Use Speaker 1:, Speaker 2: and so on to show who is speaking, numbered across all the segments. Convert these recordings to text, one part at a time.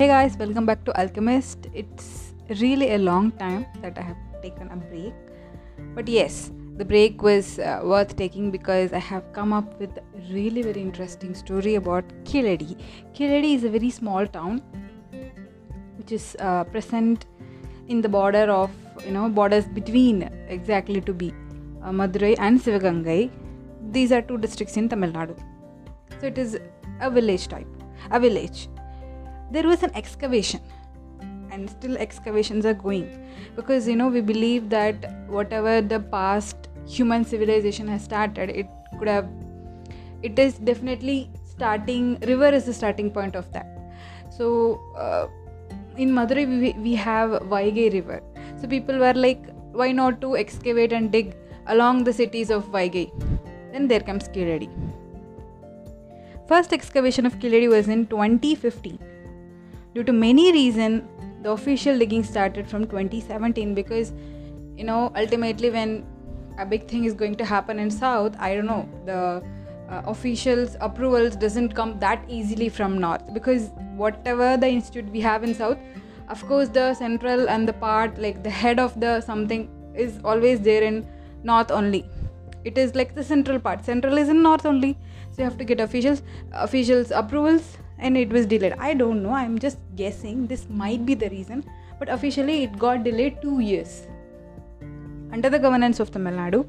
Speaker 1: Hey guys, welcome back to Alchemist. It's really a long time that I have taken a break. But yes, the break was uh, worth taking because I have come up with a really very interesting story about Keezhadi. Keezhadi is a very small town which is uh, present in the border of you know borders between exactly to be uh, Madurai and Sivagangai. These are two districts in Tamil Nadu. So it is a village type, a village. There was an excavation, and still excavations are going because you know we believe that whatever the past human civilization has started, it could have, it is definitely starting. River is the starting point of that. So uh, in Madurai we, we have Vaigai River. So people were like, why not to excavate and dig along the cities of Vaigai? Then there comes Keezhadi. First excavation of Keezhadi was in 2015. Due to many reasons, the official digging started from 2017 because, you know, ultimately when a big thing is going to happen in South, I don't know, the uh, officials approvals doesn't come that easily from North because whatever the institute we have in South, of course the central and the part like the head of the something is always there in North only. It is like the central part. Central is in North only so you have to get officials officials approvals and it was delayed. I don't know. I'm just guessing. This might be the reason. But officially it got delayed two years. Under the governance of tamil nadu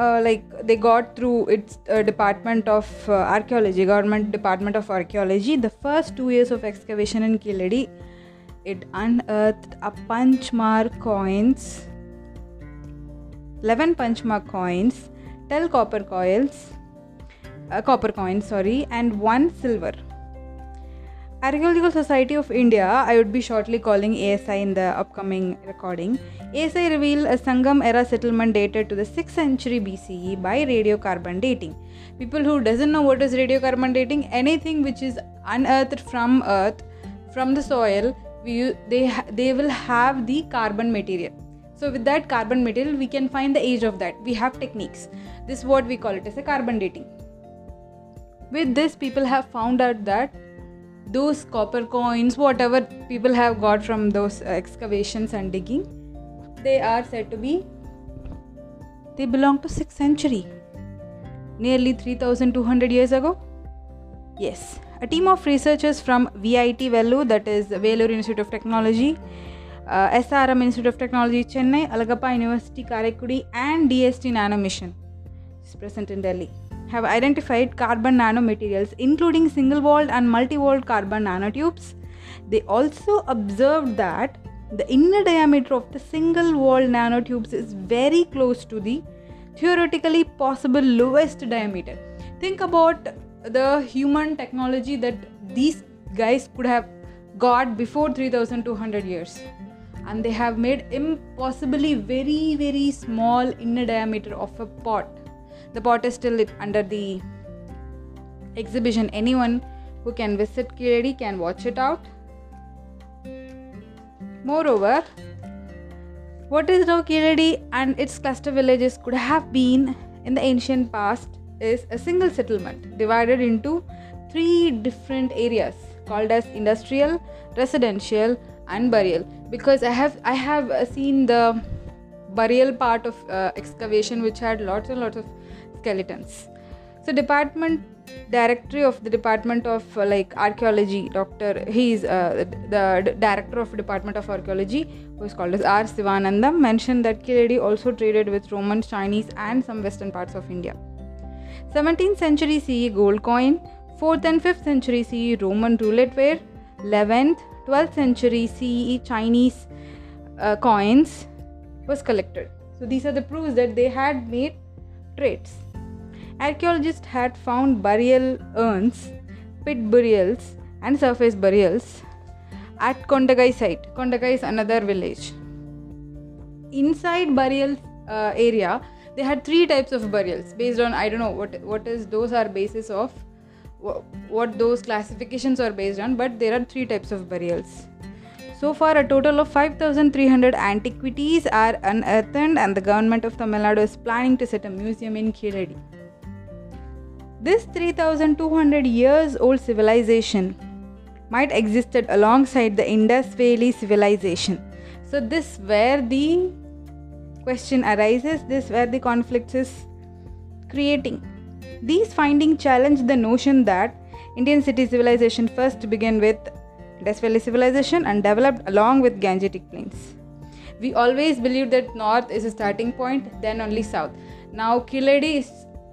Speaker 1: uh, like they got through its uh, department of uh, archaeology government department of archaeology. The first two years of excavation in keezhadi it unearthed a punchmark coins 11 punchmark coins 10 copper coils uh, copper coins, sorry, and one silver. Archaeological Society of India, I would be shortly calling ASI in the upcoming recording. ASI revealed a Sangam era settlement dated to the 6th century BCE by radiocarbon dating. People who doesn't know what is radiocarbon dating, anything which is unearthed from earth, from the soil, we, they, they will have the carbon material. So with that carbon material, we can find the age of that. We have techniques. This is what we call it as a carbon dating with this people have found out that those copper coins whatever people have got from those excavations and digging they are said to be they belong to 6th century. Nearly 3200 years ago? Yes. A team of researchers from vit vellore that is vellore institute of technology uh, srm institute of technology chennai alagappa university karaikudi and dst nano mission is present in delhi have identified carbon nanomaterials, including single walled and multi walled carbon nanotubes. They also observed that the inner diameter of the single walled nanotubes is very close to the theoretically possible lowest diameter. Think about the human technology that these guys could have got before 3200 years and they have made impossibly very very small inner diameter of a pot the pot is still under the exhibition. Anyone who can visit Keezhadi can watch it out. Moreover what is now Keezhadi and its cluster villages could have been in the ancient past is a single settlement divided into three different areas called as industrial residential and burial. Because i have i have seen the burial part of uh, excavation which had lots and lots of skeletons. So department directory of the department of uh, like archaeology dr he is uh, the d- director of department of archaeology who is called as r. Sivananda mentioned that keezhadi also traded with roman chinese and some western parts of india. 17th century ce gold coin 4th and 5th century ce roman roulette ware 11th 12th century ce chinese uh, coins was collected. So these are the proofs that they had made trades Archaeologists had found burial urns, pit burials, and surface burials at Kondagai site. Kondagai is another village. Inside burial uh, area, they had three types of burials based on I don't know what what is those are basis of what those classifications are based on, but there are three types of burials. So far, a total of 5,300 antiquities are unearthed, and the government of Tamil Nadu is planning to set a museum in Keezhadi. This 3200 years old civilization might existed alongside the Indus Valley civilization. So this where the question arises, this where the conflict is creating. These findings challenge the notion that Indian city civilization first began with Indus Valley civilization and developed along with Gangetic plains. We always believed that north is a starting point, then only south. Now Keezhadi is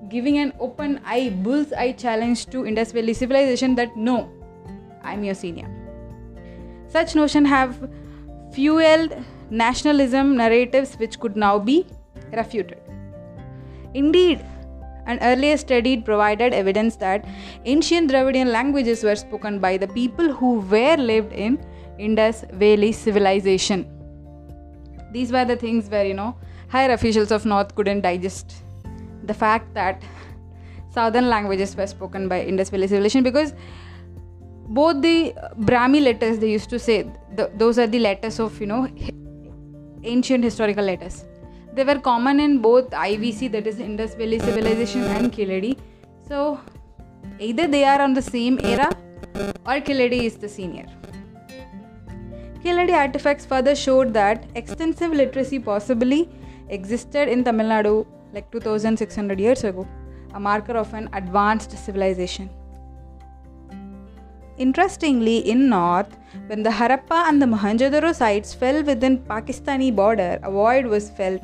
Speaker 1: giving an open eye, bull's eye challenge to Indus Valley civilization that no, I'm your senior. Such notion have fueled nationalism narratives which could now be refuted. Indeed, an earlier study provided evidence that ancient Dravidian languages were spoken by the people who were lived in Indus Valley civilization. These were the things where you know higher officials of North couldn't digest the fact that southern languages were spoken by Indus Valley civilization because both the Brahmi letters they used to say those are the letters of you know ancient historical letters they were common in both IVC, that is Indus Valley Civilization, and Keezhadi. So either they are on the same era or Keezhadi is the senior. Keezhadi artifacts further showed that extensive literacy possibly existed in Tamil Nadu like 2600 years ago, a marker of an advanced civilization. Interestingly, in north, when the Harappa and the Mohenjo-daro sites fell within Pakistani border, a void was felt.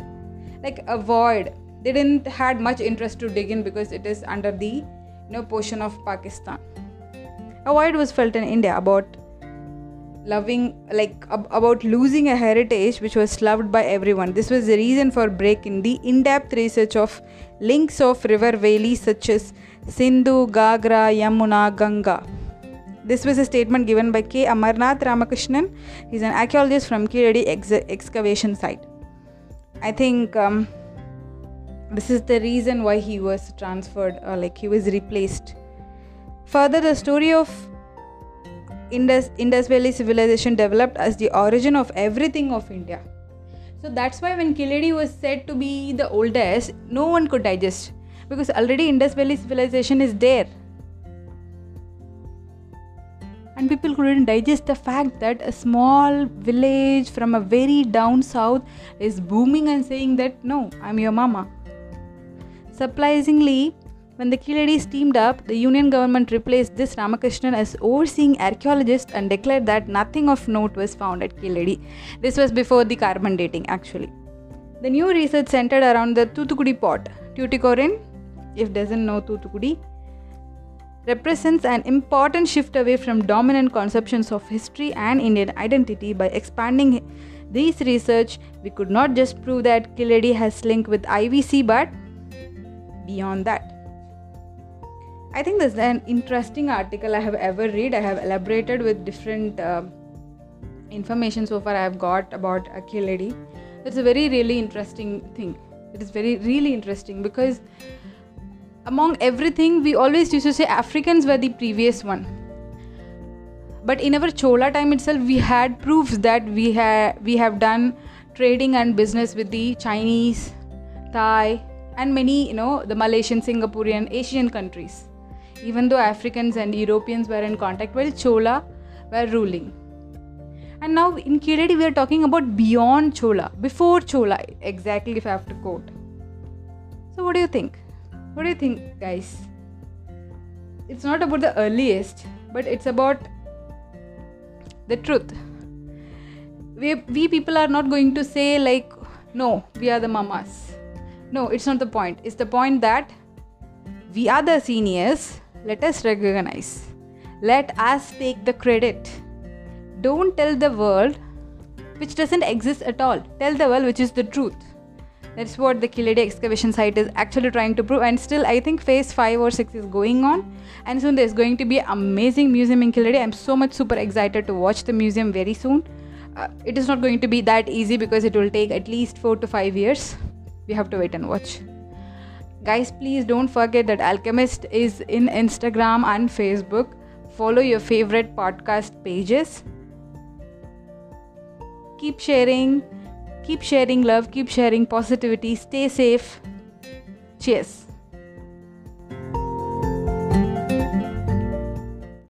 Speaker 1: Like a void. They didn't had much interest to dig in because it is under the you know portion of pakistan. A void was felt in india about loving like ab- about losing a heritage which was loved by everyone this was the reason for break in the in-depth research of links of river valleys such as sindhu gagra yamuna ganga this was a statement given by K. Amarnath Ramakrishnan. He's an archaeologist from Keezhadi ex- excavation site. I think um, this is the reason why he was transferred, or like he was replaced. Further, the story of Indus, Indus Valley civilization developed as the origin of everything of India. So that's why when Keezhadi was said to be the oldest, no one could digest because already Indus Valley civilization is there and people couldn't digest the fact that a small village from a very down south is booming and saying that no i'm your mama surprisingly when the Keezhadis teamed up, the Union government replaced this Ramakrishnan as overseeing archaeologist and declared that nothing of note was found at Keezhadi. This was before the carbon dating, actually. The new research centered around the Thuthukudi pot. Tuticorin, if doesn't know Thuthukudi, represents an important shift away from dominant conceptions of history and Indian identity. By expanding this research, we could not just prove that Keezhadi has link with IVC, but beyond that. I think this is an interesting article I have ever read. I have elaborated with different uh, information so far I have got about Keezhadi. It's a very really interesting thing. It is very really interesting because among everything, we always used to say Africans were the previous one. But in our Chola time itself, we had proofs that we have we have done trading and business with the Chinese, Thai, and many you know the Malaysian, Singaporean, Asian countries. Even though Africans and Europeans were in contact, while Chola were ruling. And now in Keezhadi, we are talking about beyond Chola, before Chola, exactly if I have to quote. So, what do you think? What do you think, guys? It's not about the earliest, but it's about the truth. We, we people are not going to say, like, no, we are the mamas. No, it's not the point. It's the point that we are the seniors. Let us recognize. Let us take the credit. Don't tell the world which doesn't exist at all. Tell the world which is the truth. That's what the Keezhadi excavation site is actually trying to prove. And still, I think phase 5 or 6 is going on. And soon there's going to be an amazing museum in Keezhadi. I'm so much super excited to watch the museum very soon. Uh, it is not going to be that easy because it will take at least 4 to 5 years. We have to wait and watch. Guys, please don't forget that Alchemist is in Instagram and Facebook. Follow your favorite podcast pages. Keep sharing Keep sharing love, keep sharing positivity. Stay safe. Cheers.